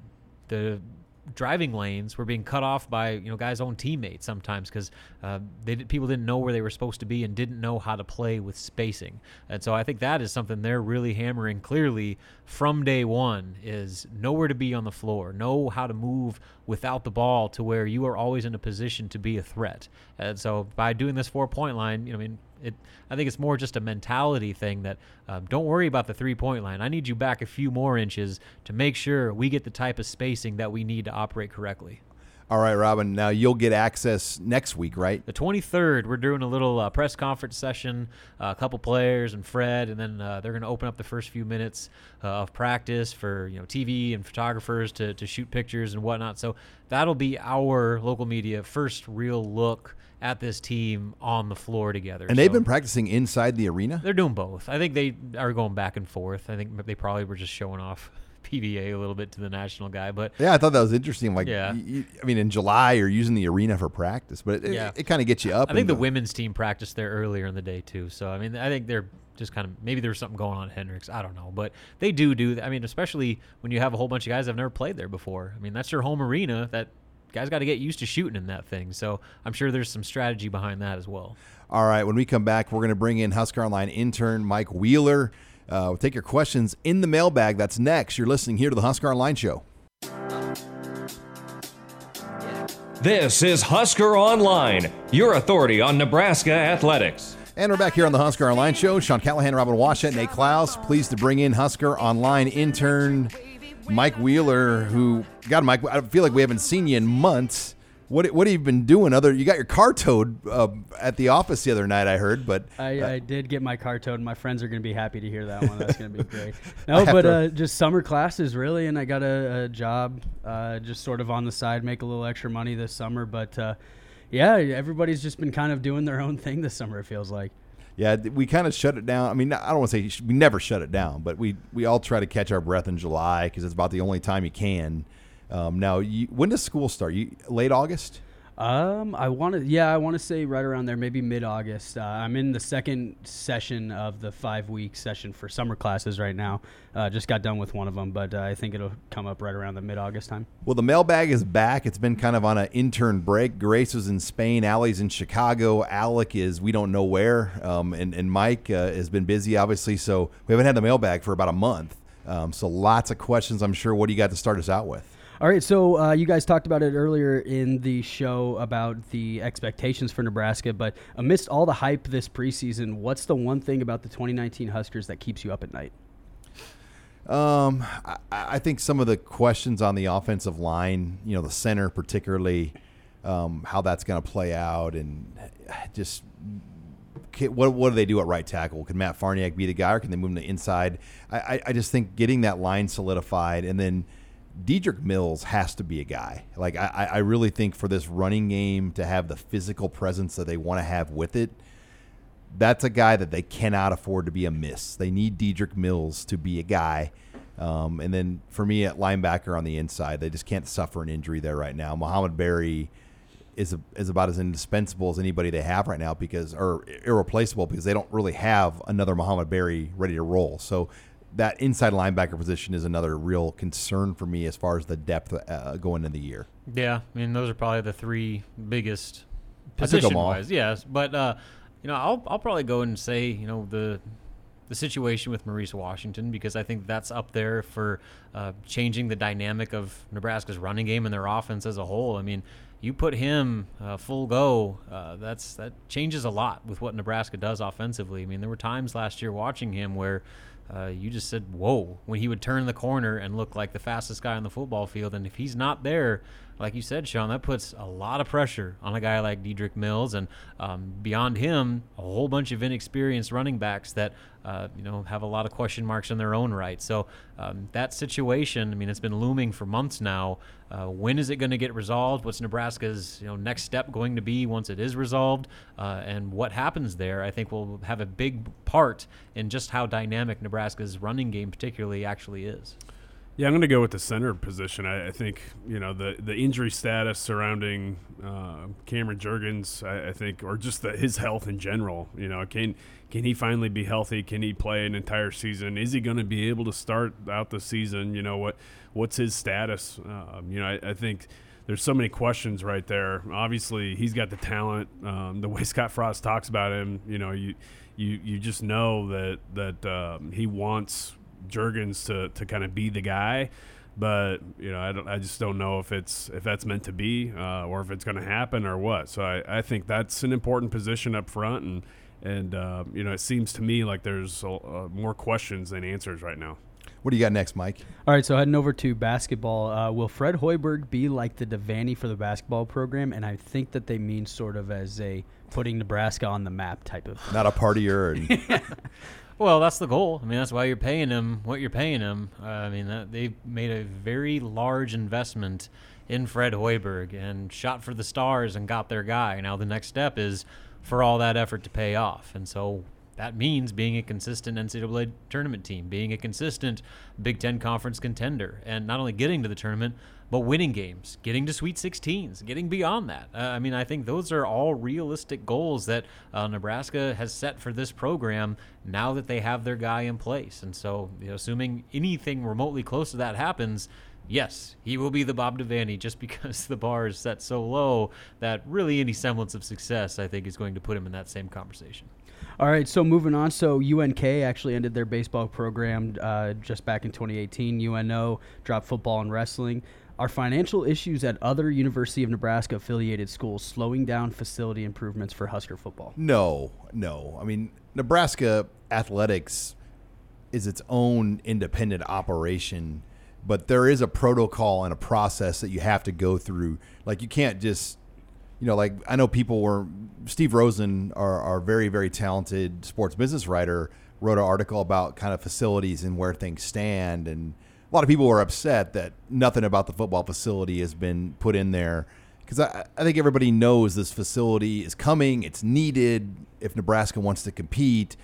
the driving lanes were being cut off by you know guys' own teammates sometimes because uh, they did, people didn't know where they were supposed to be and didn't know how to play with spacing. And so I think that is something they're really hammering clearly from day one is nowhere to be on the floor, know how to move without the ball to where you are always in a position to be a threat. And so by doing this four point line, you know, I mean, it, I think it's more just a mentality thing that um, don't worry about the three point line. I need you back a few more inches to make sure we get the type of spacing that we need to operate correctly. All right, Robin. Now you'll get access next week, right? The 23rd, we're doing a little uh, press conference session, uh, a couple players and Fred, and then uh, they're going to open up the first few minutes uh, of practice for you know TV and photographers to, to shoot pictures and whatnot. So that'll be our local media first real look at this team on the floor together. And they've So- been practicing inside the arena. They're doing both. I think they are going back and forth. I think they probably were just showing off PBA a little bit to the national guy, but Yeah, I thought that was interesting. Like, Yeah. y- y- I mean, in July you're using the arena for practice, but it, Yeah. it, kind of gets you up. I think and the women's team practiced there earlier in the day too. So I mean, I think they're just kind of maybe there's something going on at Hendricks. I don't know, but they do do. I mean, especially when you have a whole bunch of guys that have never played there before. I mean, that's your home arena. That guys got to get used to shooting in that thing. So I'm sure there's some strategy behind that as well. All right, when we come back, we're going to bring in Husker Online intern Mike Wheeler. Uh, we'll take your questions in the mailbag. That's next. You're listening here to the Husker Online Show. This is Husker Online, your authority on Nebraska athletics. And we're back here on the Husker Online Show. Sean Callahan, Robin Washut, Nate Clouse. Pleased to bring in Husker Online intern Mike Wheeler, who, God, Mike, I feel like we haven't seen you in months. What what have you been doing? Other you got your car towed uh, at the office the other night. I heard, but I, uh, I did get my car towed. My friends are going to be happy to hear that one. That's going to be great. No, but uh, just summer classes really, and I got a, a job, uh, just sort of on the side, make a little extra money this summer. But uh, yeah, everybody's just been kind of doing their own thing this summer. It feels like. yeah, we kind of shut it down. I mean, I don't want to say we never shut it down, but we we all try to catch our breath in July because it's about the only time you can. Um, now, you, when does school start? You late August? Um, I want to, yeah, I want to say right around there, maybe mid August. Uh, I'm in the second session of the five week session for summer classes right now. Uh, just got done with one of them, but uh, I think it'll come up right around the mid August time. Well, the mailbag is back. It's been kind of on an intern break. Grace was in Spain. Allie's in Chicago. Alec is we don't know where. Um, and, and Mike uh, has been busy, obviously. So we haven't had the mailbag for about a month. Um, so lots of questions, I'm sure. What do you got to start us out with? All right, so uh, you guys talked about it earlier in the show about the expectations for Nebraska, but amidst all the hype this preseason, what's the one thing about the 2019 Huskers that keeps you up at night? Um, I, I think some of the questions on the offensive line, you know, the center particularly, um, how that's going to play out, and just what what do they do at right tackle? Can Matt Farniok be the guy, or can they move him to inside? I, I, I just think getting that line solidified, and then Dedrick Mills has to be a guy. Like I, I really think for this running game to have the physical presence that they want to have with it, that's a guy that they cannot afford to be a miss. They need Dedrick Mills to be a guy. Um, and then for me at linebacker on the inside, they just can't suffer an injury there right now. Mohamed Barry is a, is about as indispensable as anybody they have right now because or irreplaceable because they don't really have another Mohamed Barry ready to roll. So that inside linebacker position is another real concern for me as far as the depth uh, going into the year. Yeah, I mean those are probably the three biggest I took 'em position wise. Yes, but uh, you know I'll I'll probably go and say you know the the situation with Maurice Washington because I think that's up there for uh, changing the dynamic of Nebraska's running game and their offense as a whole. I mean, you put him uh, full go, uh, that's that changes a lot with what Nebraska does offensively. I mean, there were times last year watching him where uh, you just said, "Whoa!" when he would turn the corner and look like the fastest guy on the football field. And if he's not there, like you said, Sean, that puts a lot of pressure on a guy like Dedrick Mills, and um, beyond him, a whole bunch of inexperienced running backs that uh, you know have a lot of question marks in their own right. So um, that situation, I mean, it's been looming for months now. Uh, when is it going to get resolved? What's Nebraska's you know next step going to be once it is resolved? Uh, and what happens there, I think, will have a big part in just how dynamic Nebraska's running game, particularly, actually is. Yeah, I'm going to go with the center position. I, I think you know the the injury status surrounding uh, Cameron Jurgens. I, I think, or just the, his health in general. You know, can can he finally be healthy? Can he play an entire season? Is he going to be able to start out the season? You know what what's his status? Um, you know, I, I think there's so many questions right there. Obviously, he's got the talent. Um, the way Scott Frost talks about him, you know, you you you just know that that um, he wants Jurgens to to kind of be the guy. But you know, I don't. I just don't know if it's if that's meant to be, uh, or if it's going to happen, or what. So I, I think that's an important position up front, and and uh, you know, it seems to me like there's uh, more questions than answers right now. What do you got next, Mike? All right, so heading over to basketball, uh, will Fred Hoiberg be like the Devaney for the basketball program? And I think that they mean sort of as a putting Nebraska on the map type of. Not a partier. And, Well, that's the goal. I mean, that's why you're paying him what you're paying him. Uh, I mean, that, they've made a very large investment in Fred Hoiberg and shot for the stars and got their guy. Now the next step is for all that effort to pay off, and so that means being a consistent NCAA tournament team, being a consistent Big Ten conference contender, and not only getting to the tournament, but winning games, getting to Sweet 16s, getting beyond that. Uh, I mean, I think those are all realistic goals that uh, Nebraska has set for this program now that they have their guy in place. And so, you know, assuming anything remotely close to that happens, yes, he will be the Bob Devaney just because the bar is set so low that really any semblance of success, I think, is going to put him in that same conversation. All right, so moving on. So UNK actually ended their baseball program uh, just back in 2018. UNO dropped football and wrestling. Are financial issues at other University of Nebraska affiliated schools slowing down facility improvements for Husker football? No, no. I mean, Nebraska athletics is its own independent operation but there is a protocol and a process that you have to go through. Like you can't just, you know, like I know people were Steve Rosen, our, our very very talented sports business writer, wrote an article about kind of facilities and where things stand, and a lot of people were upset that nothing about the football facility has been put in there because I, I think everybody knows this facility is coming, it's needed if Nebraska wants to compete.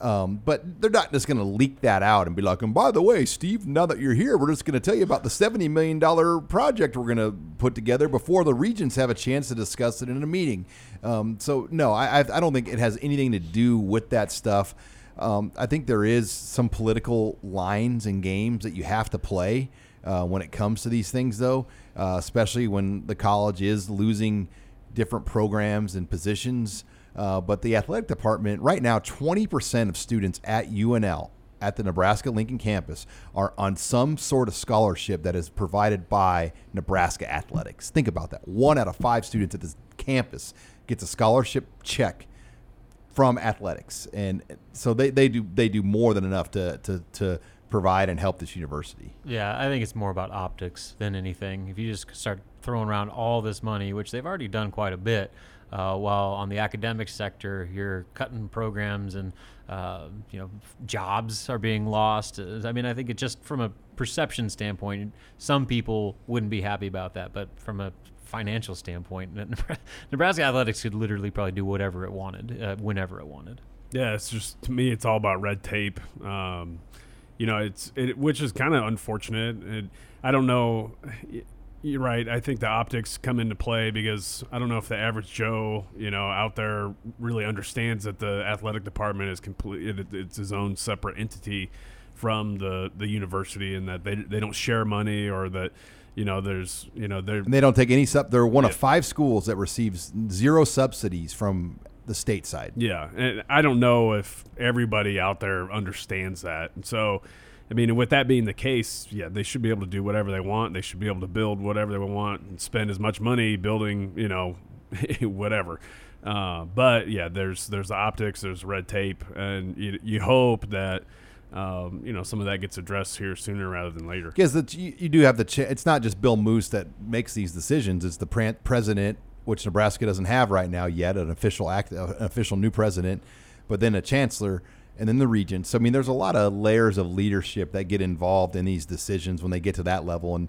Um, but they're not just going to leak that out and be like, and by the way, Steve, now that you're here, we're just going to tell you about the $70 million project we're going to put together before the regents have a chance to discuss it in a meeting. Um, so, no, I, I don't think it has anything to do with that stuff. Um, I think there is some political lines and games that you have to play uh, when it comes to these things, though, uh, especially when the college is losing different programs and positions. Uh, but the athletic department, right now, 20% of students at UNL, at the Nebraska Lincoln campus, are on some sort of scholarship that is provided by Nebraska Athletics. Think about that. One out of five students at this campus gets a scholarship check from athletics. And so they, they do they do more than enough to, to, to provide and help this university. Yeah, I think it's more about optics than anything. If you just start throwing around all this money, which they've already done quite a bit, uh, while on the academic sector, you're cutting programs and uh, you know jobs are being lost. Uh, I mean, I think it just from a perception standpoint, some people wouldn't be happy about that, but from a financial standpoint, Nebraska athletics could literally probably do whatever it wanted, uh, whenever it wanted. Yeah, it's just to me, it's all about red tape. Um, you know, it's it, which is kind of unfortunate. It, I don't know. You're right. I think the optics come into play because I don't know if the average Joe, you know, out there really understands that the athletic department is complete. It, it's his own separate entity from the the university, and that they they don't share money or that you know there's you know they're and they don't take any sub. They're one yeah. of five schools that receives zero subsidies from the state side. Yeah, and I don't know if everybody out there understands that, and so I mean, with that being the case, yeah, they should be able to do whatever they want. They should be able to build whatever they want and spend as much money building, you know, whatever. Uh, but yeah, there's there's the optics, there's red tape, and you, you hope that um, you know some of that gets addressed here sooner rather than later. Because you, you, do have the ch- it's not just Bill Moos that makes these decisions; it's the pre- president, which Nebraska doesn't have right now yet, an official act, an official new president, but then a chancellor and then the regents. So I mean, there's a lot of layers of leadership that get involved in these decisions when they get to that level, and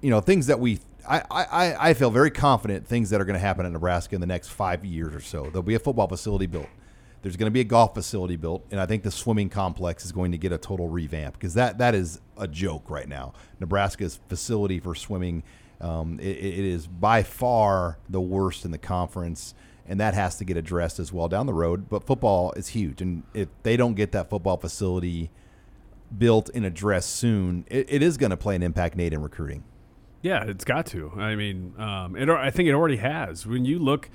you know things that we. I, I, I feel very confident things that are going to happen in Nebraska in the next five years or so. There'll be a football facility built. There's going to be a golf facility built, and I think the swimming complex is going to get a total revamp because that that is a joke right now. Nebraska's facility for swimming, um, it, it is by far the worst in the conference and that has to get addressed as well down the road. But football is huge, and if they don't get that football facility built and addressed soon, it, it is going to play an impact, Nate, in recruiting. Yeah, it's got to. I mean, um, it, I think it already has. When you look,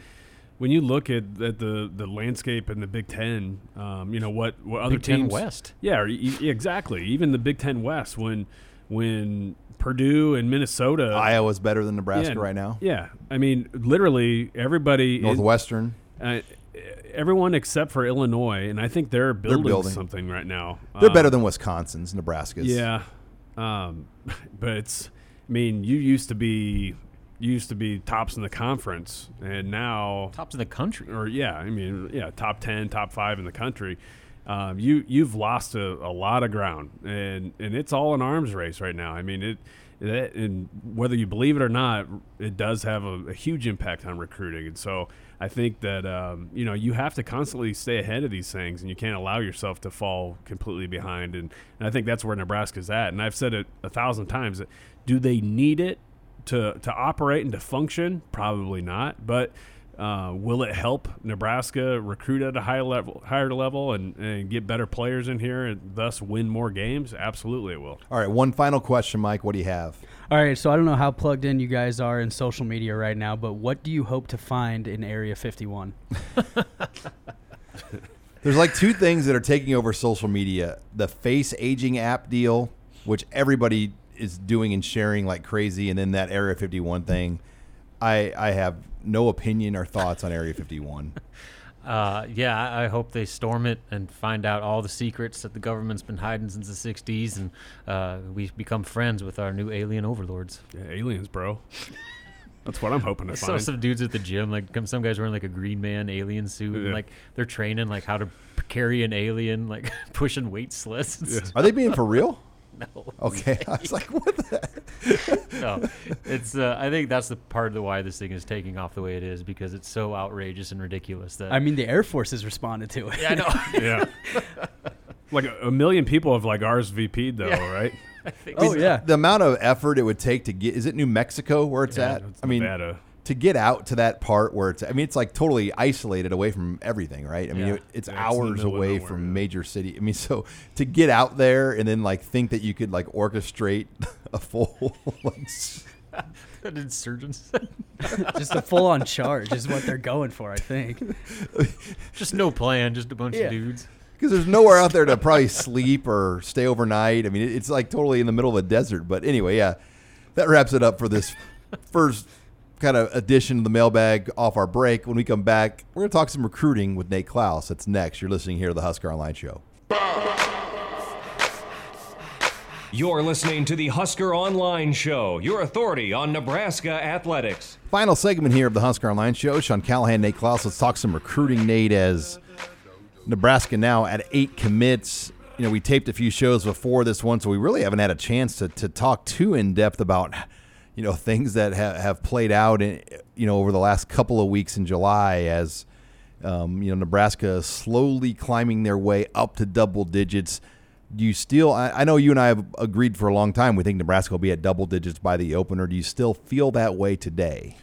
when you look at, at the the landscape in the Big Ten, um, you know what what other Big teams? Ten West. Yeah, exactly. Even the Big Ten West, when when Purdue and Minnesota. Iowa's better than Nebraska yeah, right now. Yeah, I mean, literally everybody. Northwestern. In, uh, everyone except for Illinois, and I think they're building, they're building. something right now. They're um, better than Wisconsin's, Nebraska's. Yeah, um, but it's. I mean, you used to be used to be tops in the conference, and now tops in the country. Or yeah, I mean, yeah, top ten, top five in the country um, you you've lost a, a, lot of ground, and and it's all an arms race right now. I mean it. It, and whether you believe it or not, it does have a, a huge impact on recruiting. And so I think that um, you know you have to constantly stay ahead of these things, and you can't allow yourself to fall completely behind. And, and I think that's where Nebraska's at. And I've said it a thousand times: do they need it to to operate and to function? Probably not, but uh, will it help Nebraska recruit at a higher level, higher level, and, and get better players in here, and thus win more games? Absolutely, it will. All right, one final question, Mike. What do you have? All right, so I don't know how plugged in you guys are in social media right now, but what do you hope to find in Area 51? There's like two things that are taking over social media: the face aging app deal, which everybody is doing and sharing like crazy, and then that Area 51 thing. I I have no opinion or thoughts on Area 51. Uh, yeah, I I hope they storm it and find out all the secrets that the government's been hiding since the '60s, and uh, we become friends with our new alien overlords. Yeah, aliens, bro. That's what I'm hoping to find. I saw some dudes at the gym, like come- some guys wearing like a Green Man alien suit, and like they're training like how to carry an alien, like pushing weight sleds. And Yeah. stuff. Are they being for real? No, Okay, I was like, what the? no, it's. Uh, I think that's the part of the why this thing is taking off the way it is because it's so outrageous and ridiculous that. I mean, the Air Force has responded to it. yeah, I know. yeah. like a, a million people have like RSVP'd though, Yeah. right? I think Oh so. yeah. The amount of effort it would take to get is it New Mexico where it's Yeah, at? it's I mean, Nevada. To get out to that part where it's I mean it's like totally isolated away from everything, right? I mean Yeah. it- it's Yeah, it's in the hours middle of away nowhere, from yeah. major city. I mean so to get out there and then like think that you could like orchestrate a full like An insurgents. Just a full on charge is what they're going for, I think. just no plan, just a bunch Yeah. of dudes. because there's nowhere out there to probably sleep or stay overnight. I mean, it- it's like totally in the middle of a desert. But anyway, yeah, that wraps it up for this first kind of addition to the mailbag off our break. When we come back, we're going to talk some recruiting with Nate Clouse. That's next. You're listening here to the Husker Online Show. You're listening to the Husker Online Show, your authority on Nebraska athletics. Final segment here of the Husker Online Show. Sean Callahan, Nate Clouse. Let's talk some recruiting, Nate, as Nebraska now at eight commits. You know, we taped a few shows before this one, so we really haven't had a chance to, to talk too in depth about, you know, things that have, have played out, in, you know, over the last couple of weeks in July as, um, you know, Nebraska slowly climbing their way up to double digits. Do you still, I, I know you and I have agreed for a long time, we think Nebraska will be at double digits by the opener. Do you still feel that way today?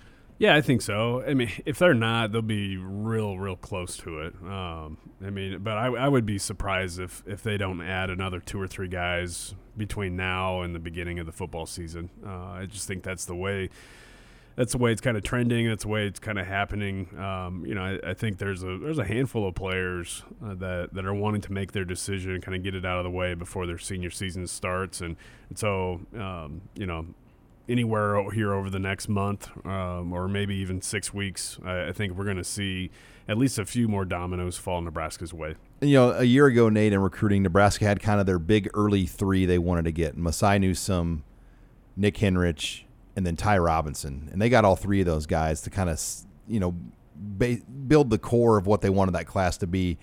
Yeah, I think so. I mean, if they're not, they'll be real, real close to it. Um, I mean, but I, I would be surprised if if they don't add another two or three guys between now and the beginning of the football season. Uh, I just think that's the way. That's the way it's kind of trending. That's the way it's kind of happening. Um, you know, I, I think there's a there's a handful of players uh, that that are wanting to make their decision and kind of get it out of the way before their senior season starts, and, and so um, you know anywhere here over the next month um, or maybe even six weeks, I, I think we're going to see at least a few more dominoes fall Nebraska's way. you know, a year ago, Nate, in recruiting, Nebraska had kind of their big early three they wanted to get Masai Newsom, Nick Henrich, and then Ty Robinson. And they got all three of those guys to kind of, you know, ba- build the core of what they wanted that class to be.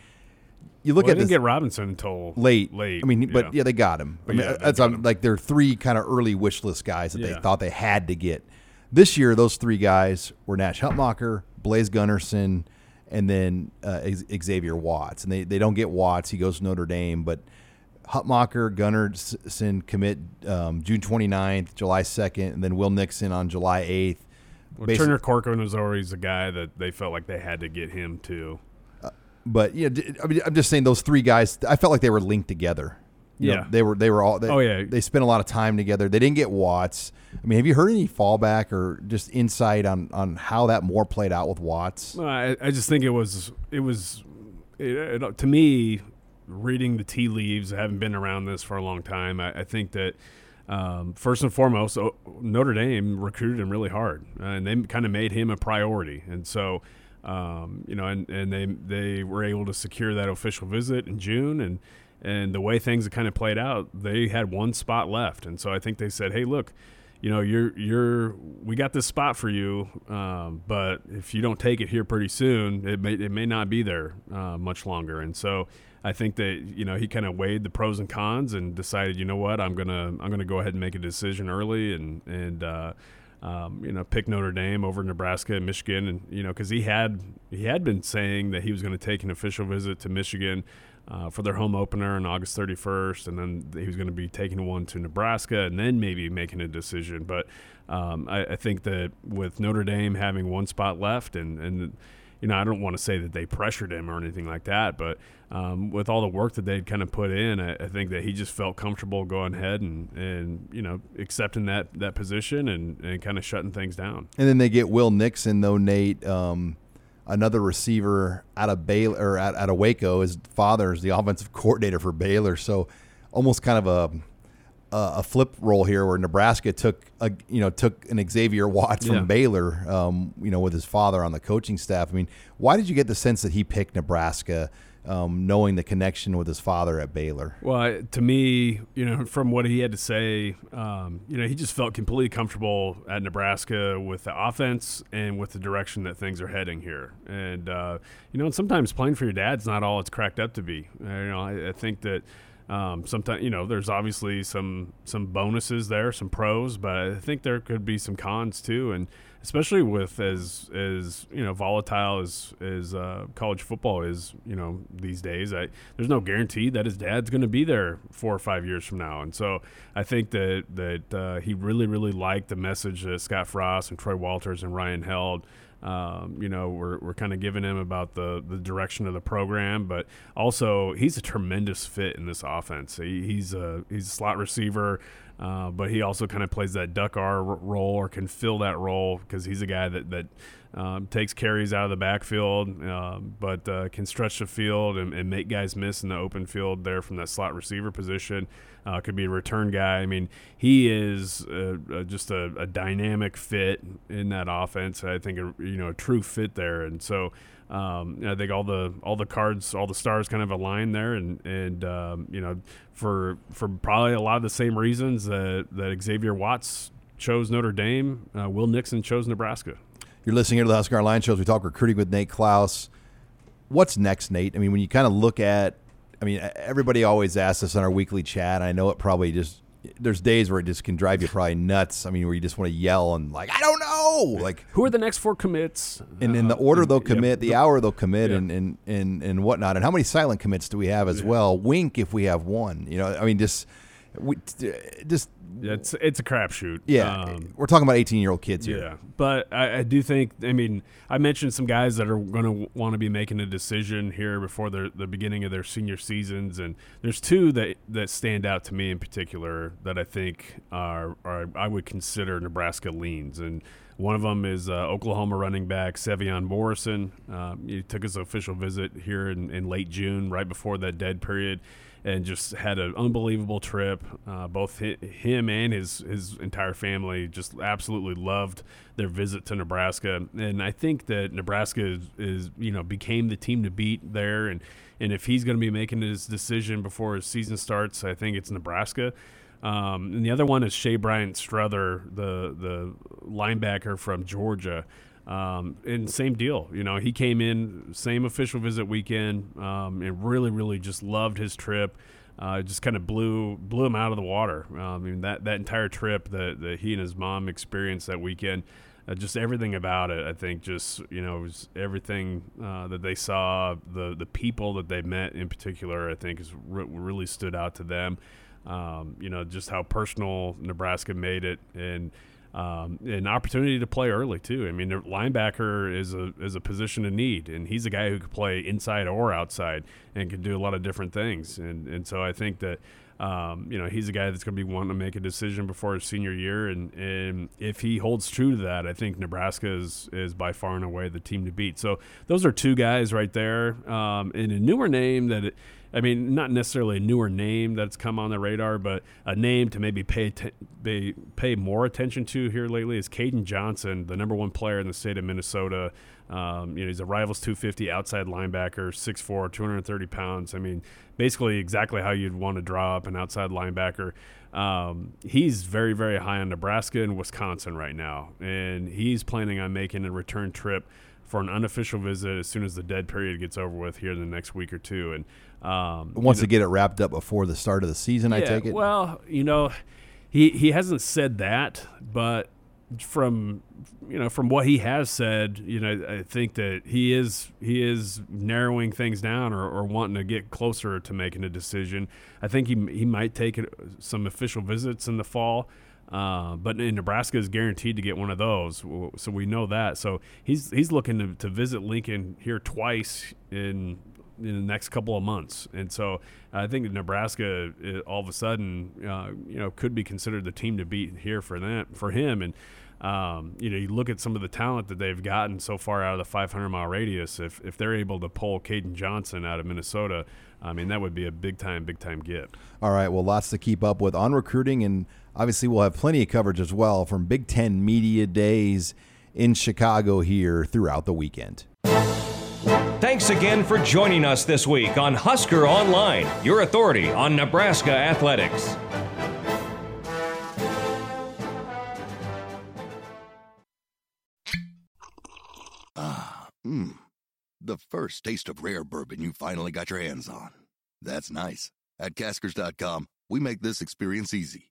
You look Well, at they didn't this get Robinson until late. Late. I mean, but yeah, they got him. I But mean, yeah, that's um, him. like their three kind of early wish list guys that they thought they had to get. This year, those three guys were Nash Hutmacher, Blaise Gunnerson, and then uh, Xavier Watts. And they, they don't get Watts; he goes to Notre Dame. But Hutmacher, Gunnerson commit um, June 29th, July 2nd, and then Will Nixon on July 8th. well, Turner Corcoran was always a guy that they felt like they had to get him too. But yeah, d- I mean, I'm just saying those three guys. I felt like they were linked together. You know, Yeah. they were. They were all. They, Oh, yeah. they spent a lot of time together. They didn't get Watts. I mean, have you heard any fallback or just insight on on how that more played out with Watts? I, I just think it was it was it, it, to me reading the tea leaves. I haven't been around this for a long time. I, I think that um, first and foremost, Notre Dame recruited him really hard, uh, and they kind of made him a priority. And so, um, you know, and, and they they were able to secure that official visit in June, and and the way things kind of played out, they had one spot left, and so I think they said, hey, look you know, you're you're we got this spot for you, um, but if you don't take it here pretty soon, it may it may not be there uh, much longer. And so I think that you know he kind of weighed the pros and cons and decided, you know what, I'm gonna I'm gonna go ahead and make a decision early and and uh, um, you know pick Notre Dame over Nebraska and Michigan, and you know because he had he had been saying that he was going to take an official visit to Michigan uh, for their home opener on August 31st, and then he was going to be taking one to Nebraska, and then maybe making a decision. But um, I, I think that with Notre Dame having one spot left, and and you know I don't want to say that they pressured him or anything like that, but um, with all the work that they'd kind of put in, I, I think that he just felt comfortable going ahead and and you know accepting that that position and and kind of shutting things down. And then they get Will Nixon, though Nate, um, another receiver out of Baylor or out, out of Waco. His father is the offensive coordinator for Baylor, so almost kind of a a flip role here where Nebraska took a you know took an Xavier Watts from Yeah. Baylor, um, you know, with his father on the coaching staff. I mean, why did you get the sense that he picked Nebraska, um, knowing the connection with his father at Baylor? Well, to me, you know, from what he had to say, um, you know, he just felt completely comfortable at Nebraska with the offense and with the direction that things are heading here. And uh, you know, and sometimes playing for your dad's not all it's cracked up to be. Uh, you know, I, I think that. Um, sometimes you know there's obviously some some bonuses there, some pros, but I think there could be some cons too, and especially with as as you know volatile as as uh, college football is, you know these days. I, there's no guarantee that his dad's going to be there four or five years from now, and so I think that that uh, he really really liked the message that Scott Frost and Troy Walters and Ryan Held um, you know, we're, we're kind of giving him about the, the direction of the program, but also he's a tremendous fit in this offense. He, he's a he's a slot receiver, uh, but he also kind of plays that duck R role or can fill that role because he's a guy that that um, takes carries out of the backfield, um, but uh, can stretch the field and, and make guys miss in the open field there from that slot receiver position. Uh, could be a return guy. I mean, he is uh, uh, just a, a dynamic fit in that offense. I think a, you know a true fit there, and so um, I think all the all the cards, all the stars kind of align there, and and um, you know for for probably a lot of the same reasons that that Xavier Watts chose Notre Dame, uh, Will Nixon chose Nebraska. You're listening here to the Husker Online shows. We talk recruiting with Nate Clouse. What's next, Nate? I mean, when you kind of look at, I mean, everybody always asks us on our weekly chat. I know it probably just there's days where it just can drive you probably nuts. I mean, where you just want to yell and like, I don't know, like. Who are the next four commits? And in the Uh, order they'll commit, the hour they'll commit, and, and, and, and whatnot, and how many silent commits do we have as well? Wink if we have one. You know, I mean, just we just Yeah, it's it's a crapshoot. yeah. Um, we're talking about eighteen year old kids here. Yeah, but I, I do think. I mean, I mentioned some guys that are going to want to be making a decision here before the the beginning of their senior seasons, and there's two that that stand out to me in particular that I think are, are I would consider Nebraska leans, and one of them is uh, Oklahoma running back Sevion Morrison. Um, he took his official visit here in, in late June, right before that dead period and just had an unbelievable trip. Uh, both hi- him and his his entire family just absolutely loved their visit to Nebraska, and I think that Nebraska is, is you know became the team to beat there, and and if he's going to be making his decision before his season starts, I think it's Nebraska. Um, and the other one is Shea Bryant Struther, the the linebacker from Georgia. Um, and same deal, you know, he came in same official visit weekend, um, and really, really just loved his trip. Uh, just kind of blew blew him out of the water. Um, I mean that that entire trip that, that he and his mom experienced that weekend, uh, just everything about it. I think just you know was everything uh, that they saw, the the people that they met in particular. I think is re- really stood out to them. Um, you know just how personal Nebraska made it and um, an opportunity to play early too. I mean, the linebacker is a is a position of need, and he's a guy who could play inside or outside and can do a lot of different things. And and so I think that. Um, you know, he's a guy that's going to be wanting to make a decision before his senior year, and, and if he holds true to that, I think Nebraska is is by far and away the team to beat. So those are two guys right there, um, and a newer name that it, I mean, not necessarily a newer name that's come on the radar, but a name to maybe pay pay, pay more attention to here lately is Caden Johnson, the number one player in the state of Minnesota. Um, you know, he's a Rivals 250 outside linebacker, 6'4", 230 pounds. I mean, basically exactly how you'd want to draw up an outside linebacker. Um, he's very, very high on Nebraska and Wisconsin right now, and he's planning on making a return trip for an unofficial visit as soon as the dead period gets over with here in the next week or two. And um, Wants to get it wrapped up before the start of the season. I take it. Well, you know, he he hasn't said that, but from you know from what he has said, you know, I think that he is he is narrowing things down or, or wanting to get closer to making a decision. I think he he might take some official visits in the fall. Uh, but Nebraska is guaranteed to get one of those, so we know that. So he's he's looking to, to visit Lincoln here twice in in the next couple of months, and so I think Nebraska uh, all of a sudden, uh, you know, could be considered the team to beat here for that for him. And um, you know, you look at some of the talent that they've gotten so far out of the 500 mile radius. If if they're able to pull Caden Johnson out of Minnesota, I mean, that would be a big time, big time get. All right. Well, lots to keep up with on recruiting, and obviously we'll have plenty of coverage as well from Big Ten media days in Chicago here throughout the weekend. Thanks again for joining us this week on Husker Online, your authority on Nebraska athletics. Ah, mmm. The first taste of rare bourbon you finally got your hands on. That's nice. At caskers.com, we make this experience easy.